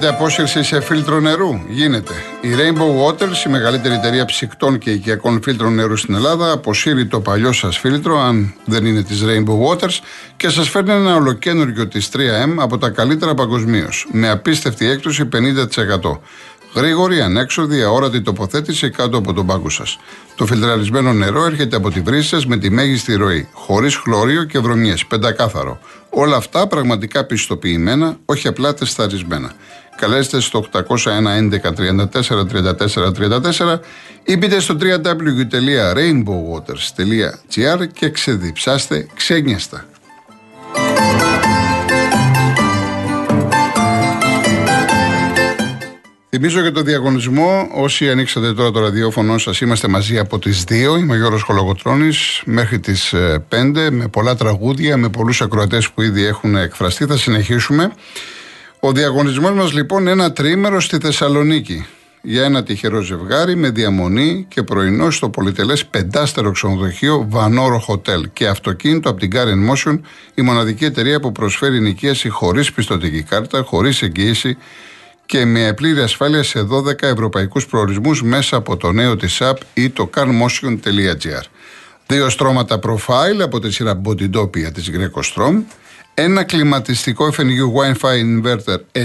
Γίνεται απόσυρση σε φίλτρο νερού. Γίνεται. Η Rainbow Waters, η μεγαλύτερη εταιρεία ψυκτών και οικιακών φίλτρων νερού στην Ελλάδα, αποσύρει το παλιό σας φίλτρο, αν δεν είναι της Rainbow Waters, και σας φέρνει ένα ολοκένουργιο της 3M από τα καλύτερα παγκοσμίως. Με απίστευτη έκπτωση 50%. Γρήγορη, ανέξοδη, αόρατη τοποθέτηση κάτω από τον πάγκο σας. Το φιλτραρισμένο νερό έρχεται από τη βρύση σας με τη μέγιστη ροή, χωρίς χλώριο και βρωμιές, πεντακάθαρο. Όλα αυτά πραγματικά πιστοποιημένα, όχι απλά τεσταρισμένα. Καλέστε στο 801 11 34 34 34 ή μπείτε στο www.rainbowwaters.gr και ξεδιψάστε ξένιαστα. Θυμίζω για το διαγωνισμό. Όσοι ανοίξατε τώρα το ραδιόφωνο σας, είμαστε μαζί από τις 2. Είμαι ο Γιώργος Χολογοτρόνη μέχρι τις 5 ε, με πολλά τραγούδια, με πολλούς ακροατές που ήδη έχουν εκφραστεί. Θα συνεχίσουμε. Ο διαγωνισμός μας λοιπόν ένα τρίμερο στη Θεσσαλονίκη για ένα τυχερό ζευγάρι με διαμονή και πρωινό στο πολυτελές πεντάστερο ξενοδοχείο Βανόρο Hotel και αυτοκίνητο από την Car Motion, η μοναδική εταιρεία που προσφέρει νοικίαση χωρίς πιστοτική κάρτα, χωρίς εγγύηση και με πλήρη ασφάλεια σε 12 ευρωπαϊκούς προορισμούς μέσα από το νέο της app ή το carmotion.gr. Δύο στρώματα profile από τη σειρά Bodydopia της Greco Strom, ένα κλιματιστικό FNU Wi-Fi inverter 9000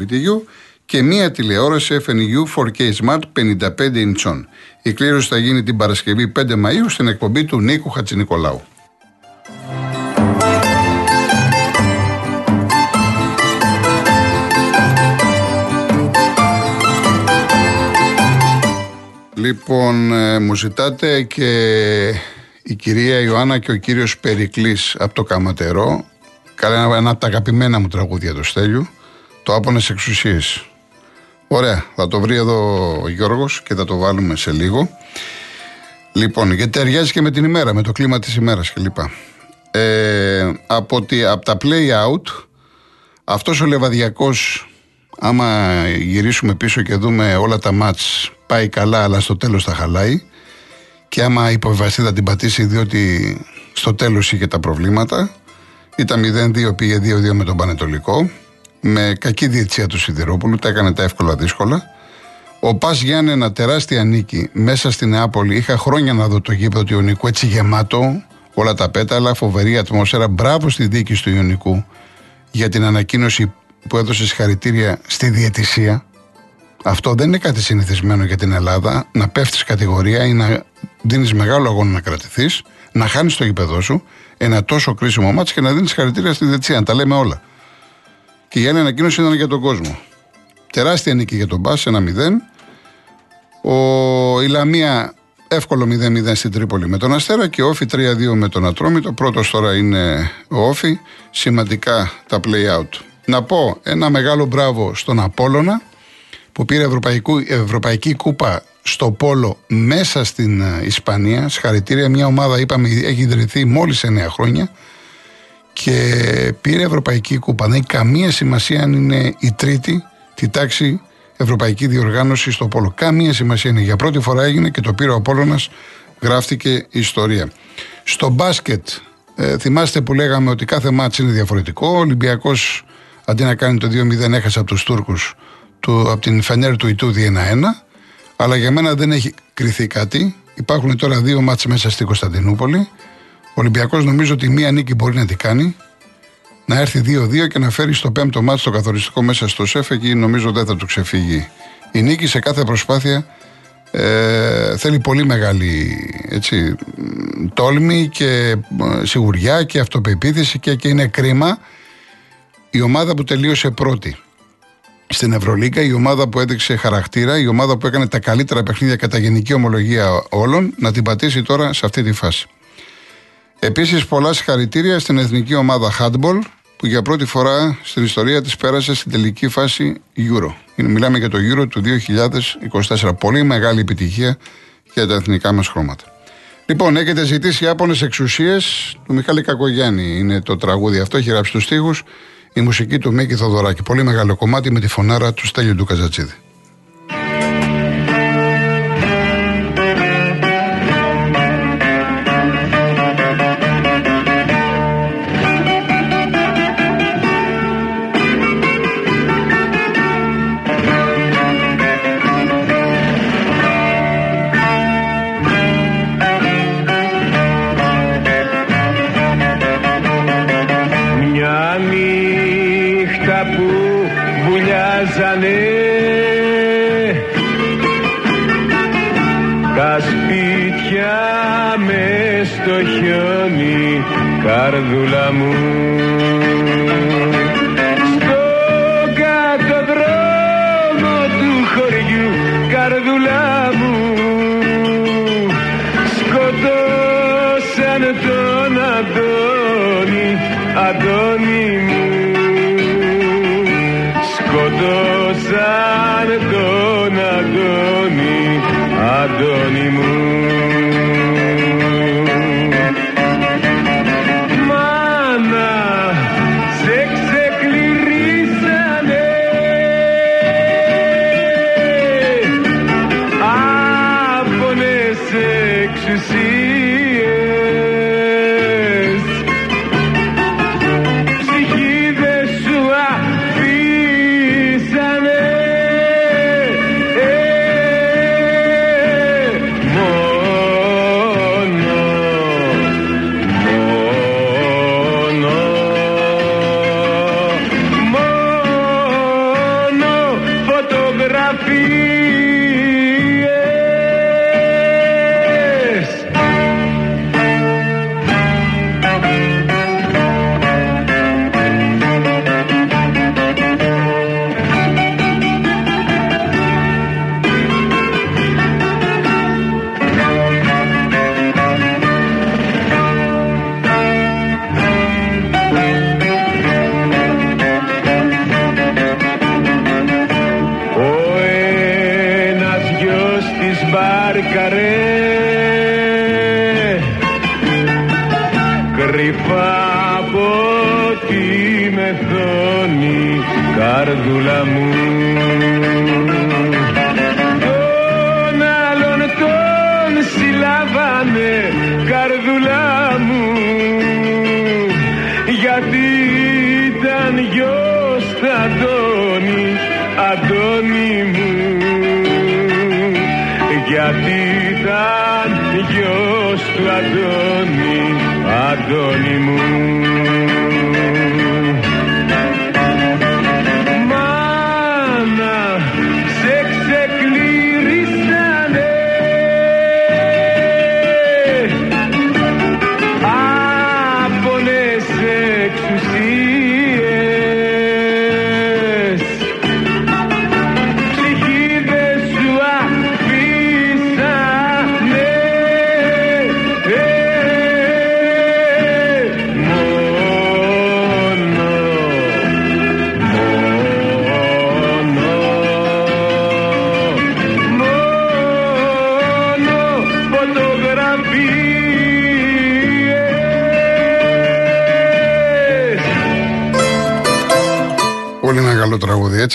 BTU και μία τηλεόραση FNU 4K Smart 55 inch. Η κλήρωση θα γίνει την Παρασκευή 5 Μαΐου στην εκπομπή του Νίκου Χατζηνικολάου. Λοιπόν, ε, μου ζητάτε και η κυρία Ιωάννα και ο κύριος Περικλής από το Καματερό. Καλά, ένα από τα αγαπημένα μου τραγούδια του Στέλιου. Το Άπονες Εξουσίες. Ωραία, θα το βρει εδώ ο Γιώργος και θα το βάλουμε σε λίγο. Λοιπόν, γιατί ταιριάζει και με την ημέρα, με το κλίμα της ημέρας κλπ. Ε, από, τη, από τα play out, αυτός ο Λεβαδιακός, άμα γυρίσουμε πίσω και δούμε όλα τα μάτς πάει καλά, αλλά στο τέλος θα χαλάει. Και άμα υποβιβαστεί θα την πατήσει, διότι στο τέλος είχε τα προβλήματα. Ήταν 0-2, πήγε 2-2 με τον Πανετολικό. Με κακή διετσία του Σιδηρόπουλου, τα έκανε τα εύκολα δύσκολα. Ο Πας Γιάννη, ένα τεράστια νίκη μέσα στην Νεάπολη. Είχα χρόνια να δω το γήπεδο του Ιωνικού έτσι γεμάτο, όλα τα πέταλα, φοβερή ατμόσφαιρα. Μπράβο στη δίκη του Ιωνικού για την ανακοίνωση που έδωσε συγχαρητήρια στη διαιτησία. Αυτό δεν είναι κάτι συνηθισμένο για την Ελλάδα. Να πέφτεις κατηγορία ή να δίνεις μεγάλο αγώνα να κρατηθείς, να χάνεις το γήπεδό σου, ένα τόσο κρίσιμο μάτσο και να δίνεις χαρακτήρια στη δεξιά. Να τα λέμε όλα. Και η άλλη ανακοίνωση ήταν για τον κόσμο. Τεράστια νίκη για τον Μπα, ένα 0. Ο, η Λαμία εύκολο 0-0 στην Τρίπολη με τον Αστέρα και Όφη 3-2 με τον Ατρόμητο. Πρώτος τώρα είναι ο Όφη. Σημαντικά τα play out. Να πω ένα μεγάλο μπράβο στον Απόλωνα που πήρε Ευρωπαϊκή Κούπα στο Πόλο μέσα στην ε, Ισπανία. Συγχαρητήρια, μια ομάδα είπαμε έχει ιδρυθεί μόλις 9 χρόνια και πήρε Ευρωπαϊκή Κούπα. Δεν έχει καμία σημασία αν είναι η τρίτη τη τάξη Ευρωπαϊκή Διοργάνωση στο Πόλο. Καμία σημασία είναι. Για πρώτη φορά έγινε και το πήρε ο Απόλλωνας, γράφτηκε η ιστορία. Στο μπάσκετ, ε, θυμάστε που λέγαμε ότι κάθε μάτς είναι διαφορετικό. Ο Ολυμπιακός αντί να κάνει το 2-0 έχασε από τους Τούρκους του, από την Φενέρ του Ιτούδη 1-1. Αλλά για μένα δεν έχει κρυθεί κάτι. Υπάρχουν τώρα δύο μάτς μέσα στην Κωνσταντινούπολη. Ο Ολυμπιακός νομίζω ότι μία νίκη μπορεί να την κάνει. Να έρθει 2-2 και να φέρει στο πέμπτο μάτς το καθοριστικό μέσα στο ΣΕΦ. Εκεί νομίζω δεν θα του ξεφύγει η νίκη σε κάθε προσπάθεια. Ε, θέλει πολύ μεγάλη έτσι, τόλμη και ε, σιγουριά και αυτοπεποίθηση και, και είναι κρίμα η ομάδα που τελείωσε πρώτη στην Ευρωλίγκα, η ομάδα που έδειξε χαρακτήρα, η ομάδα που έκανε τα καλύτερα παιχνίδια κατά γενική ομολογία όλων, να την πατήσει τώρα σε αυτή τη φάση. Επίσης, πολλά συγχαρητήρια στην εθνική ομάδα Handball, που για πρώτη φορά στην ιστορία της πέρασε στην τελική φάση Euro. Μιλάμε για το Euro του 2024. Πολύ μεγάλη επιτυχία για τα εθνικά μας χρώματα. Λοιπόν, έχετε ζητήσει άπονες εξουσίες του Μιχάλη Κακογιάννη. Είναι το τραγούδι αυτό, έχει γράψει τους τοίχου η μουσική του Μίκη Θοδωράκη. Πολύ μεγάλο κομμάτι με τη φωνάρα του Στέλιου του Καζατσίδη. Το χιόνι καρδούλα μου γιατί ήταν γιος του Αντώνη, Αντώνη μου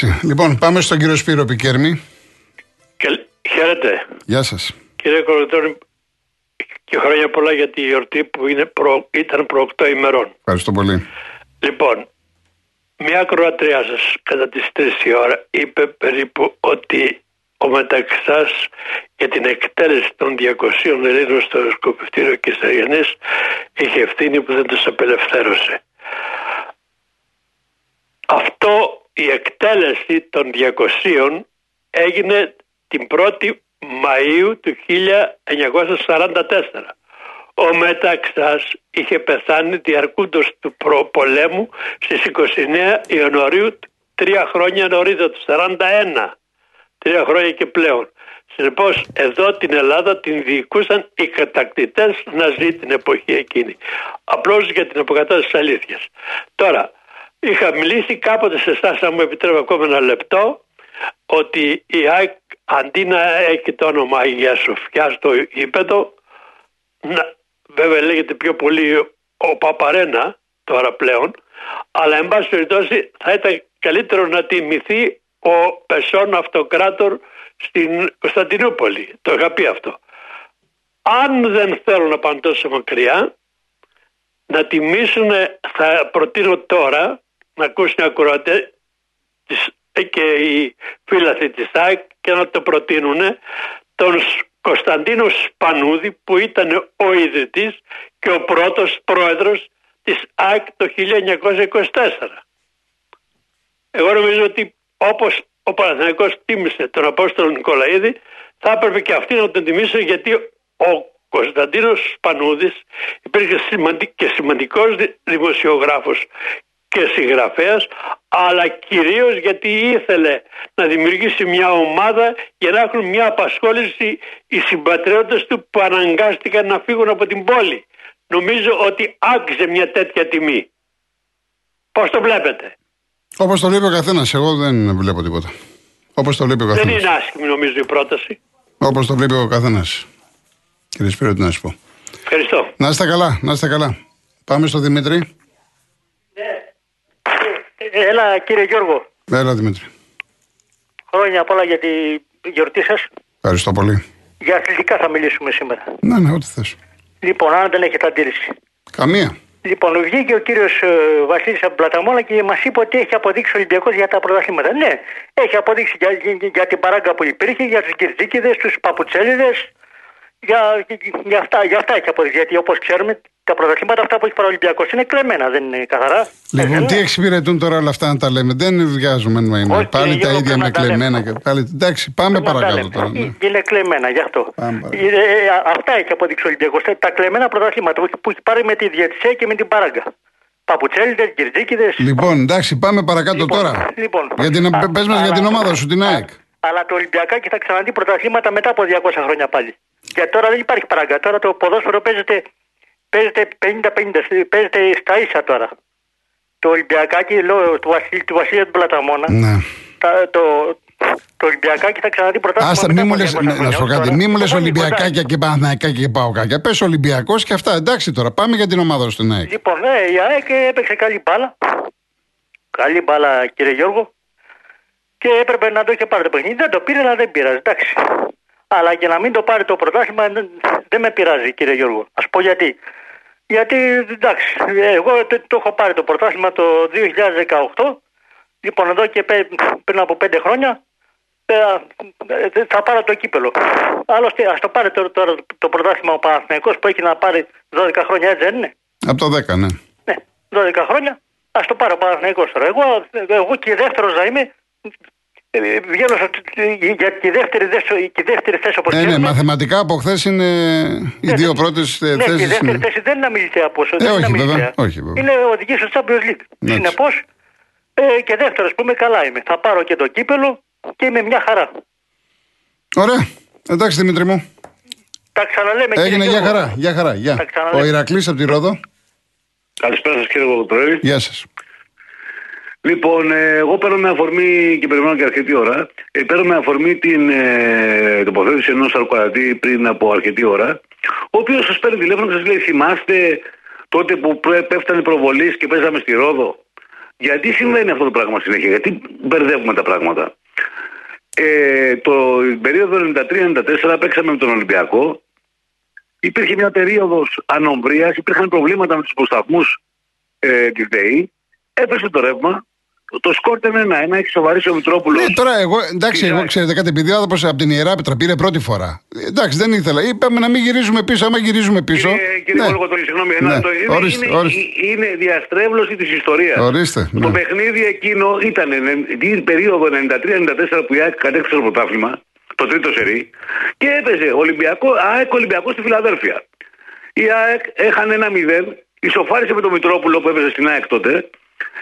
έτσι. Λοιπόν, πάμε στον κύριο Σπύρο Πικέρμη. Και, χαίρετε. Γεια σας. Κύριε Κορδόνη, και χρόνια πολλά για τη γιορτή που είναι προ, ήταν προ 8 ημερών. Ευχαριστώ πολύ. Λοιπόν, μια Κροατριά σας κατά τις 3 η ώρα είπε περίπου ότι ο μεταξάς για την εκτέλεση των 200 Ελλήνων στο σκοπευτήριο Κεσαριανής είχε ευθύνη που δεν τους απελευθέρωσε. Αυτό η εκτέλεση των 200 έγινε την 1η Μαΐου του 1944. Ο Μεταξάς είχε πεθάνει διαρκούντος του προπολέμου στις 29 Ιανουαρίου τρία χρόνια νωρίτερα τους 41. Τρία χρόνια και πλέον. Συνεπώς, εδώ την Ελλάδα την διοικούσαν οι κατακτητές Ναζί την εποχή εκείνη. Απλώς για την αποκατάσταση της αλήθειας. Τώρα, είχα μιλήσει κάποτε σε εσάς, αν μου επιτρέπει ακόμα ένα λεπτό, ότι η ΑΕΚ αντί να έχει το όνομα Αγίας Σοφιάς στο γήπεδο, να, βέβαια λέγεται πιο πολύ ο Παπαρένα τώρα πλέον, αλλά εν πάση περιπτώσει θα ήταν καλύτερο να τιμηθεί ο Πεσόν Αυτοκράτορ στην Κωνσταντινούπολη. Το είχα πει αυτό. Αν δεν θέλουν να πάνε τόσο μακριά, να τιμήσουν, θα προτείνω τώρα, να ακούσουν οι ακροατές και οι φίλαθοι της ΑΕΚ και να το προτείνουν τον Κωνσταντίνο Σπανούδη που ήταν ο ιδρυτής και ο πρώτος πρόεδρος της ΑΕΚ το 1924. Εγώ νομίζω ότι όπως ο Παναθηναϊκός τίμησε τον Απόστολο Νικολαίδη θα έπρεπε και αυτοί να τον τιμήσουν γιατί ο Κωνσταντίνος Σπανούδης υπήρχε σημαντι- και σημαντικός δη- δημοσιογράφος και συγγραφέας αλλά κυρίως γιατί ήθελε να δημιουργήσει μια ομάδα για να έχουν μια απασχόληση οι συμπατριώτες του που αναγκάστηκαν να φύγουν από την πόλη. Νομίζω ότι άξιζε μια τέτοια τιμή. Πώς το βλέπετε; Όπως το βλέπει ο καθένας, εγώ δεν βλέπω τίποτα. Όπως το βλέπει ο Δεν καθένας. είναι άσχημη νομίζω η πρόταση. Όπως το βλέπει ο καθένας. Κύριε Σπύρο, τι να σου πω. Ευχαριστώ. Να είστε καλά, να είστε καλά. Πάμε στο Δημήτρη. Έλα κύριε Γιώργο, Έλα, Δημήτρη. χρόνια πολλά για τη γιορτή σας. Ευχαριστώ πολύ. Για αθλητικά θα μιλήσουμε σήμερα. Ναι, ναι, ό,τι θες. Λοιπόν, αν δεν έχετε αντίρρηση. Καμία. Λοιπόν, βγήκε ο κύριος Βασίλης από την Πλαταμόλα και μας είπε ότι έχει αποδείξει ο Ολυμπιακός για τα πρωταθλήματα. Ναι, έχει αποδείξει για, για, για την παράγκα που υπήρχε, για τους Κυρτζίκιδε, τους Παπουτσέλιδες. Για, για, αυτά, για αυτά έχει αποδείξει. Γιατί όπως ξέρουμε, τα πρωταθλήματα αυτά που έχει πάρει ο Ολυμπιακός είναι κλεμμένα, δεν είναι καθαρά. Λοιπόν, Έτσι, τι ναι. εξυπηρετούν τώρα όλα αυτά να τα λέμε; Δεν βγάζουμε νόημα. Όχι, Πάλι τα Γιώργο, ίδια πρέπει με να τα λέμε. κλεμμένα. Και πάλι... Εντάξει, πάμε Να τα παρακάτω λέμε. τώρα. ναι. Είναι κλεμμένα γι' αυτό. Πάμε παρακάτω. Ε, ε, αυτά έχει αποδείξει ο Ολυμπιακός. Τα κλεμμένα πρωταθλήματα που έχει- που έχει πάρει με τη Διατσέ και με την Παράγκα. Παπουτσέλιδες, Κυρτζίκιδε. Λοιπόν, εντάξει, πάμε παρακάτω Λοιπόν, τώρα. λοιπόν. για την, Α, πες μας για αλλά- την ομάδα σου, την ΑΕΚ. Αλλά το Ολυμπιακάκι θα ξαναδεί πρωταθλήματα μετά από 200 χρόνια πάλι. Γιατί τώρα δεν υπάρχει παράγκα. Τώρα το ποδόσφαιρο παίζεται, παίζεται 50-50. Παίζεται στα ίσα τώρα. Το Ολυμπιακάκι λόγω του, Βασίλη, του Βασίλεια του Πλαταμόνα. Ναι. τα- το, το Ολυμπιακάκι θα ξαναδεί πρωτάθλημα. Άστα, μετά μη μου από λες, 200 ναι, να χρόνια. σου πω κάτι, Τώρα, μη μου λες το πολύ Ολυμπιακάκια και Παναθηναϊκάκια και Παοκάκια. Πες Ολυμπιακός και αυτά. Εντάξει τώρα, πάμε για την ομάδα σου στην ΑΕΚ. Λοιπόν, ναι, η ΑΕΚ έπαιξε καλή μπάλα. Καλή μπάλα, κύριε Γιώργο. Και έπρεπε να το είχε πάρει το παιχνίδι. Δεν το πήρε, αλλά δεν πειράζει. Εντάξει. Αλλά και να μην το πάρει το πρωτάθλημα δεν, δεν με πειράζει, κύριε Γιώργο. Α πω γιατί. Γιατί, εντάξει, εγώ το, το έχω πάρει το πρωτάθλημα το 2018. Λοιπόν, εδώ και πέ- πριν από πέντε χρόνια ε, ε, θα πάρω το κύπελο. Άλλωστε, ας το πάρει τώρα το, το πρωτάθλημα ο Παναθηναϊκός που έχει να πάρει 12 χρόνια, έτσι δεν είναι; Από το 10, ναι. Ναι, 12 χρόνια. Α το πάρω ο Παναθηναϊκός τώρα. Εγώ, εγώ και δεύτερος να είμαι. Ε, Βγαίνω στο- για τη δεύτερη, δέσο- τη δεύτερη θέση όπως Ναι, ναι, μαθηματικά από χθες είναι οι Ναι, δύο ναι. πρώτες Ναι, και η θέσεις. δεύτερη θέση δεν είναι αμιλητέα ποσό. Ε, δεν όχι, είναι βέβαια, αμιλητέα. όχι, βέβαια. Είναι οδηγής στο Champions League. Ναι, Συνεπώς, ε, και δεύτερος που είμαι καλά είμαι. Θα πάρω και το κύπελο και είμαι μια χαρά. Ωραία. Εντάξει, Δημήτρη μου. Τα ξαναλέμε κύριε Έγινε, για Γιώργο. χαρά. Για χαρά. Γεια. Τα ξαναλέμε. Ο Ηρακλής από τη Ρόδο. Καλησπέρα σας κύριε Κοκοτρέλη. Γεια σας. Λοιπόν, ε, εγώ παίρνω με αφορμή και περιμένω και αρκετή ώρα. Ε, παίρνω με αφορμή την ε, τοποθέτηση ενός Αρκορατή πριν από αρκετή ώρα. Ο οποίος σας παίρνει τηλέφωνο και σας λέει: Θυμάστε τότε που πρέ- πέφτανε προβολή και παίζαμε στη Ρόδο; Γιατί συμβαίνει αυτό το πράγμα συνέχεια, Γιατί μπερδεύουμε τα πράγματα; Ε, το την περίοδο 93-94 παίξαμε με τον Ολυμπιακό. Υπήρχε μια περίοδος ανομβρίας, υπήρχαν προβλήματα με τους υποσταθμού ε, της ΔΕΗ. Έπεσε το ρεύμα. Το σκορ ήταν ένα-ένα, έχει σοβαρήσει ο Μητρόπουλος. Ναι, τώρα εγώ, εντάξει, Τι εγώ κάνει. ξέρετε κάτι, επειδή ο άνθρωπος από την ιερά Πέτρα πήρε πρώτη φορά. Ε, Εντάξει, δεν ήθελα. Είπαμε να μην γυρίζουμε πίσω. Άμα γυρίζουμε πίσω. Κύριε, κύριε ναι. Κολοκοτρώνη, συγγνώμη, Ναι, ένα, το, είναι, ορίστε, είναι, ορίστε. είναι διαστρέβλωση της ιστορίας. Ορίστε, Το ναι. παιχνίδι εκείνο ήταν εν- την περίοδο 93-94 που η ΑΕΚ κατέκτησε το πρωτάθλημα, το τρίτο σερί, και έπαιζε Ολυμπιακό, ΑΕΚ Ολυμπιακό στη Φιλαδέλφια. Η ΑΕΚ έχανε ένα 0, ισοφάρισε με τον Μητρόπουλο που έπαιζε στην ΑΕΚ τότε,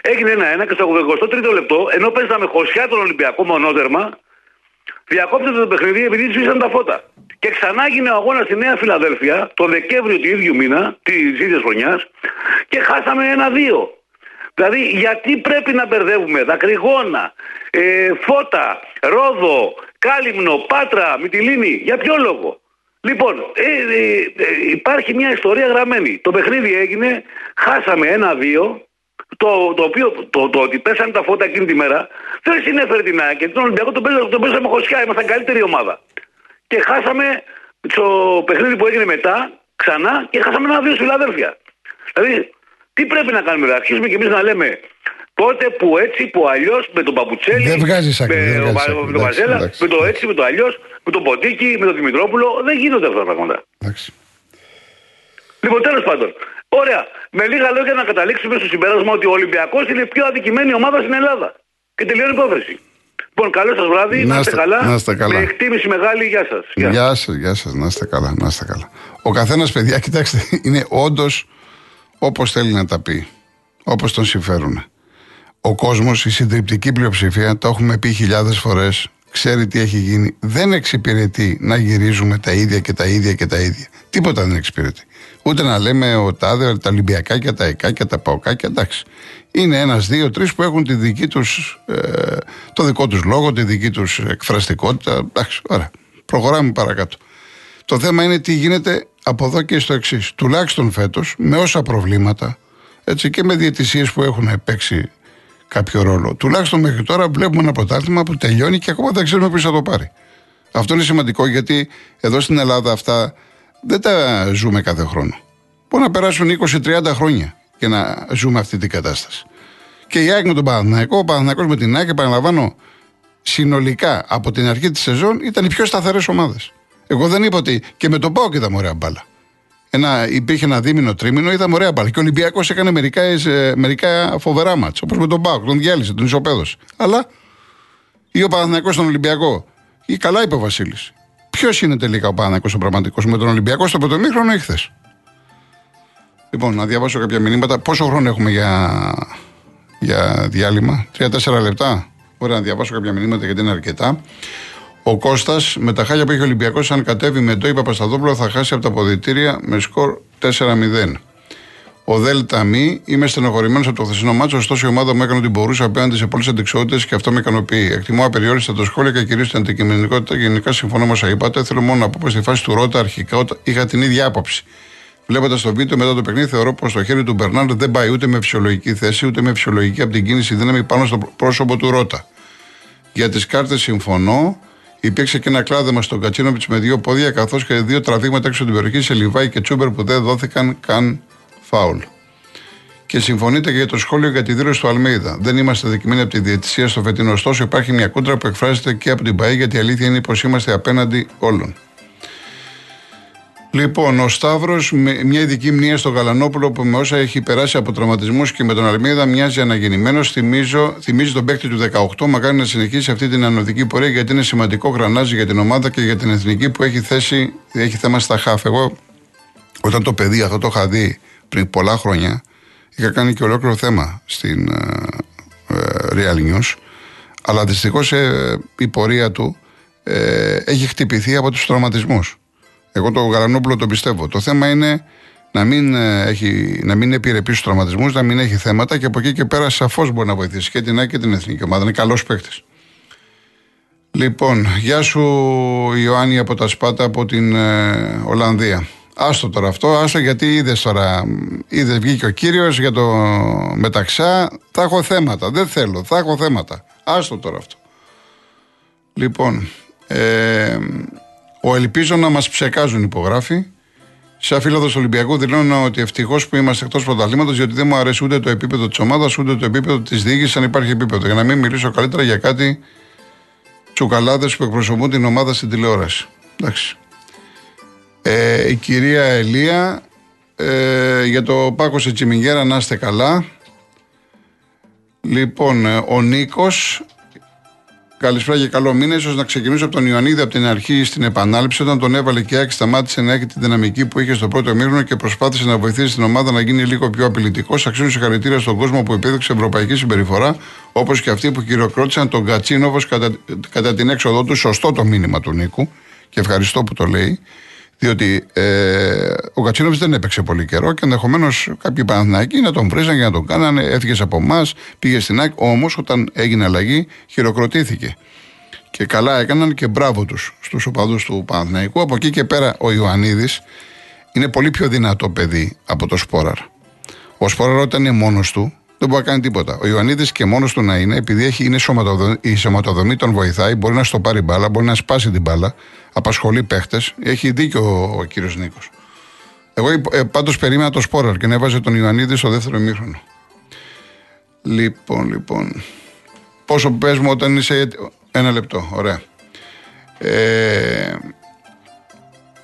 έγινε ένα-ένα και στο 83ο λεπτό, ενώ παίζαμε χωσιά τον Ολυμπιακό μονόδερμα, Διακόπτεται το παιχνίδι επειδή σβήσαν τα φώτα. Και ξανά έγινε ο αγώνας στη Νέα Φιλαδέλφια το Δεκέμβριο του ίδιου μήνα, της ίδιας χρονιάς, και χάσαμε ένα-δύο. Δηλαδή, γιατί πρέπει να μπερδεύουμε δακρυγόνα, ε, φώτα, ρόδο, κάλυμνο, πάτρα, μυτιλίνη, για ποιο λόγο; Λοιπόν, ε, ε, ε, υπάρχει μια ιστορία γραμμένη. Το παιχνίδι έγινε, χάσαμε ένα-δύο, το, το οποίο το, το ότι πέσανε τα φώτα εκείνη τη μέρα δεν συνέφερε την ΑΕΚ. Γιατί τον Ολυμπιακό τον παίζαμε, τον παίζαμε χωσιά, ήμασταν καλύτερη ομάδα. Και χάσαμε στο παιχνίδι που έγινε μετά ξανά και χάσαμε ένα δύο στη Φιλαδέλφια. Δηλαδή, τι πρέπει να κάνουμε, να αρχίσουμε κι εμείς να λέμε τότε που έτσι, που αλλιώς, με τον Παπουτσέλη, Δεν βγάζεις άκρη, με, δεν τον βγάζεις Βα- άκρη. με τον Εντάξει, Βαζέλα, εντάξει. με το έτσι, με το αλλιώς, με τον Ποντίκη, με τον Δημητρόπουλο. Δεν γίνονται αυτά τα πράγματα. Εντάξει. Λοιπόν, τέλος πάντων. Ωραία. Με λίγα λόγια να καταλήξουμε στο συμπέρασμα ότι ο Ολυμπιακός είναι η πιο αδικημένη ομάδα στην Ελλάδα. Και τελειώνει η υπόθεση. Λοιπόν, καλό σας βράδυ, Να να είστε είστε- καλά. να είστε καλά. Με εκτίμηση μεγάλη, γεια σας. Γεια σας, γεια σας, να είστε καλά, να είστε καλά. Ο καθένας, παιδιά, κοιτάξτε, είναι όντως όπως θέλει να τα πει. Όπως τον συμφέρουν. Ο κόσμος, η συντριπτική πλειοψηφία, το έχουμε πει χιλιάδες φορές, ξέρει τι έχει γίνει. Δεν εξυπηρετεί να γυρίζουμε τα ίδια και τα ίδια και τα ίδια. Τίποτα δεν εξυπηρετεί. Ούτε να λέμε ο τάδε, τα Ολυμπιακάκια, τα Εκάκια, τα Παοκάκια, εντάξει. Είναι ένας, δύο, τρεις που έχουν τη δική τους, ε, το δικό τους λόγο, τη δική τους εκφραστικότητα. Εντάξει, ωραία. Προχωράμε παρακάτω. Το θέμα είναι τι γίνεται από εδώ και στο εξής. Τουλάχιστον φέτος, με όσα προβλήματα έτσι, και με διαιτησίες που έχουν παίξει κάποιο ρόλο. Τουλάχιστον μέχρι τώρα βλέπουμε ένα πρωτάθλημα που τελειώνει και ακόμα δεν ξέρουμε ποιος θα το πάρει. Αυτό είναι σημαντικό γιατί εδώ στην Ελλάδα αυτά δεν τα ζούμε κάθε χρόνο. Μπορεί να περάσουν 20-30 χρόνια και να ζούμε αυτή την κατάσταση. Και η ΑΕΚ με τον Παναθηναϊκό, ο Παναθηναϊκός με την ΑΕΚ, επαναλαμβάνω, συνολικά από την αρχή της σεζόν ήταν οι πιο σταθερές ομάδες. Εγώ δεν είπα ότι και με τον Πάο είδαμε ωραία μπάλα. Ένα, υπήρχε ένα δίμηνο, τρίμηνο, είδαμε ωραία μπάλα. Και ο Ολυμπιακός έκανε μερικά, ε, μερικά φοβερά μάτς, Όπως με τον Πάο, τον διάλυσε, τον ισοπαίδωσε. Αλλά ή ο Παναθηναϊκός στον Ολυμπιακό. Ή καλά είπε ο Βασίλης. Ποιος είναι τελικά ο Παναθηναϊκός ο πραγματικός με τον Ολυμπιακό στο πρωτομήχρονο ή χθες; Λοιπόν, να διαβάσω κάποια μηνύματα. Πόσο χρόνο έχουμε για, για διάλειμμα, 3-4 λεπτά. Ωραία, να διαβάσω κάποια μηνύματα γιατί είναι αρκετά. Ο Κώστας με τα χάλια που έχει ο Ολυμπιακός, αν κατέβει με το Παπασταδόπουλο, θα χάσει από τα αποδητήρια με σκορ 4-0. Ο Δέλτα Μη, είμαι στενοχωρημένος από το χθεσινό μάτσο, ωστόσο η ομάδα μου έκανε ό,τι μπορούσε απέναντι σε πολλές αντικσότητες και αυτό με ικανοποιεί. Εκτιμώ απεριόριστα το σχόλιο και κυρίως την αντικειμενικότητα. Γενικά συμφωνώ με όσα είπατε. Θέλω μόνο να πω πως στη φάση του Ρότα αρχικά όταν είχα την ίδια άποψη. Βλέποντας το βίντεο μετά το παιχνίδι, θεωρώ πως το χέρι του Μπερνάρντ δεν πάει ούτε με φυσιολογική θέση, ούτε με φυσιολογική από την κίνηση δύναμη πάνω στο πρόσωπο του Ρότα. Για τις κάρτες συμφωνώ. Υπήρξε και ένα κλάδεμα στον Κατσίνοβιτς με δύο πόδια, καθώς και δύο τραβήγματα έξω από την περιοχή σε Λιβάη και Τσούμπερ που δεν δόθηκαν καν φάουλ. Και συμφωνείτε και για το σχόλιο για τη δήλωση του Αλμέιδα. Δεν είμαστε δικημένοι από τη διαιτησία στο φετινό. Ωστόσο, υπάρχει μια κούντρα που εκφράζεται και από την ΠαΕ, γιατί η αλήθεια είναι πως είμαστε απέναντι όλων. Λοιπόν, ο Σταύρος, μια ειδική μνήμα στον Καλανόπουλο που με όσα έχει περάσει από τραυματισμούς και με τον Αλμίδα μοιάζει αναγεννημένος. Θυμίζει τον παίκτη του 18. Μακάρι να συνεχίσει αυτή την ανωδική πορεία γιατί είναι σημαντικό γρανάζι για την ομάδα και για την εθνική που έχει, θέση, έχει θέμα στα χάφ. Εγώ, όταν το παιδί αυτό το είχα δει πριν πολλά χρόνια, είχα κάνει και ολόκληρο θέμα στην ε, ε, Real News. Αλλά δυστυχώς ε, η πορεία του ε, έχει χτυπηθεί από τους τραυματισμούς. Εγώ το Γαρανόπουλο το πιστεύω. Το θέμα είναι να μην, ε, έχει, να μην επιρρεπείς στου τραυματισμούς, να μην έχει θέματα και από εκεί και πέρα σαφώς μπορεί να βοηθήσει και την ΑΕΚ και την εθνική ομάδα. Είναι καλός παίκτης. Λοιπόν, γεια σου Ιωάννη από τα Σπάτα από την ε, Ολλανδία. Άστο τώρα αυτό, άστο γιατί είδες τώρα. Είδες βγήκε ο κύριος για το μεταξά. Θα έχω θέματα. Δεν θέλω, θα έχω θέματα. Άστο τώρα αυτό. Λοιπόν, ε, ο Ελπίζω να μας ψεκάζουν υπογράφει. Σαν φίλος του Ολυμπιακού δηλώνω ότι ευτυχώς που είμαστε εκτός πρωταθλήματος, γιατί δεν μου αρέσει ούτε το επίπεδο της ομάδας, ούτε το επίπεδο της διοίκησης, αν υπάρχει επίπεδο. Για να μην μιλήσω καλύτερα για κάτι τσουκαλάδες που εκπροσωπούν την ομάδα στην τηλεόραση. Εντάξει. Ε, η κυρία Ελία ε, για το Πάκο σε Τσιμιγέρα να είστε καλά. Λοιπόν, ε, ο Νίκος Καλησπέρα και καλό μήνα. σω να ξεκινήσω από τον Ιωαννίδη από την αρχή στην επανάληψη. Όταν τον έβαλε και άκη, σταμάτησε να έχει τη δυναμική που είχε στο πρώτο μήνυμα και προσπάθησε να βοηθήσει την ομάδα να γίνει λίγο πιο απειλητικός. Αξίζουν συγχαρητήρια στον κόσμο που επίδειξε ευρωπαϊκή συμπεριφορά, όπως και αυτοί που χειροκρότησαν τον Κατσίνοβος κατά, κατά την έξοδό του. Σωστό το μήνυμα του Νίκου και ευχαριστώ που το λέει. Διότι ε, ο Κατσίνοβιτς δεν έπαιξε πολύ καιρό και ενδεχομένως κάποιοι Παναθηναϊκοί να τον βρίζαν και να τον κάνανε. Έφυγες από εμάς, πήγες στην ΑΕΚ. Όμως όταν έγινε αλλαγή, χειροκροτήθηκε. Και καλά έκαναν και μπράβο τους στους οπαδούς του Παναθηναϊκού. Από εκεί και πέρα ο Ιωαννίδης είναι πολύ πιο δυνατό παιδί από το Σπόραρ. Ο Σπόραρ όταν είναι μόνος του δεν μπορεί να κάνει τίποτα. Ο Ιωαννίδης και μόνος του να είναι, επειδή έχει, είναι σωματοδομή, η σωματοδομή τον βοηθάει, μπορεί να στο πάρει μπάλα, μπορεί να σπάσει την μπάλα, απασχολεί παίχτες. Έχει δίκιο ο, ο κύριος Νίκος. Εγώ ε, πάντως περίμενα το Σπόραρ και να έβαζε τον Ιωαννίδη στο δεύτερο ημίχρονο. Λοιπόν, λοιπόν. Πόσο πες μου όταν είσαι. Ένα λεπτό, ωραία. Ε,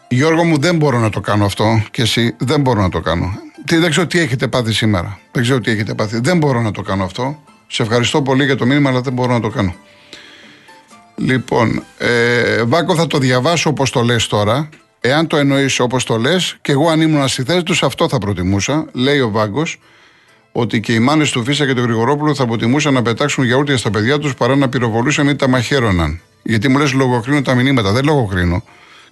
Γιώργο μου δεν μπορώ να το κάνω αυτό και εσύ δεν μπορώ να το κάνω. Τι, δεν ξέρω τι έχετε πάθει σήμερα. Δεν ξέρω τι έχετε πάθει. Δεν μπορώ να το κάνω αυτό. Σε ευχαριστώ πολύ για το μήνυμα, αλλά δεν μπορώ να το κάνω. Λοιπόν, ε, Βάκο θα το διαβάσω όπως το λες τώρα. Εάν το εννοείς όπως το λες, και εγώ αν ήμουν στη θέση του, αυτό θα προτιμούσα. Λέει ο Βάγκο ότι και οι μάνες του Φίσα και του Γρηγορόπουλου θα προτιμούσαν να πετάξουν γιαούρτια στα παιδιά τους παρά να πυροβολούσαν ή τα μαχαίρωναν. Γιατί μου λες λογοκρίνω τα μηνύματα. Δεν λογοκρίνω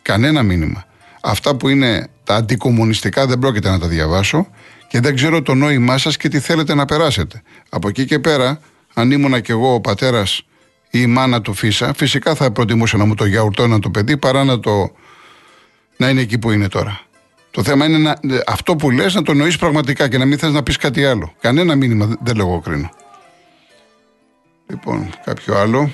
κανένα μήνυμα. Αυτά που είναι τα αντικομουνιστικά δεν πρόκειται να τα διαβάσω και δεν ξέρω το νόημά σας και τι θέλετε να περάσετε. Από εκεί και πέρα, αν ήμουνα κι εγώ ο πατέρας ή η μάνα του Φίσα, φυσικά θα προτιμούσα να μου το γιαουρτώναν το παιδί παρά να, το, να είναι εκεί που είναι τώρα. Το θέμα είναι να, αυτό που λες να το νοείς πραγματικά και να μην θες να πεις κάτι άλλο. Κανένα μήνυμα δεν λογοκρίνω. Λοιπόν, κάποιο άλλο.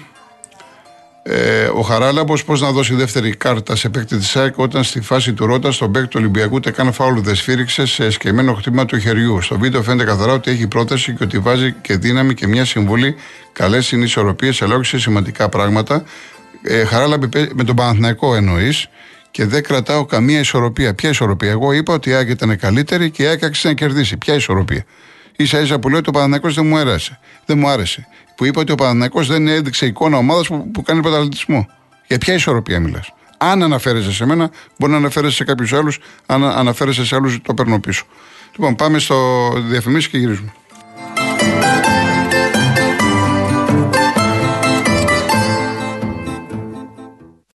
Ε, ο Χαράλαμπος πώς να δώσει δεύτερη κάρτα σε παίκτη της ΑΕΚ όταν στη φάση του Ρότα στον παίκτη του Ολυμπιακού τεκάνε φάουλ δεν σφύριξε σε εσκεμμένο χτύπημα του χεριού. Στο βίντεο φαίνεται καθαρά ότι έχει πρόταση και ότι βάζει και δύναμη και μια συμβουλή. Καλές συνισορροπίε, ελόγησε σημαντικά πράγματα. Ε, Χαράλαμπη με τον Παναθηναϊκό εννοείς και δεν κρατάω καμία ισορροπία. Ποια ισορροπία; Εγώ είπα ότι η ΑΕΚ ήταν καλύτερη και η ΑΕΚ άξιζε να κερδίσει. Ποια ισορροπία; σα ίσα που λέω ότι ο Παναθηναϊκός δεν μου άρεσε. Δεν μου άρεσε που είπε ότι ο Παναναναϊκό δεν έδειξε εικόνα ομάδας που, που κάνει πρωταθλητισμό. Για ποια ισορροπία μιλάς; Αν αναφέρεσαι σε μένα, μπορεί να αναφέρεσαι σε κάποιους άλλους. Αν αναφέρεσαι σε άλλους, το παίρνω πίσω. Λοιπόν, πάμε στο διαφημίσεις και γυρίζουμε.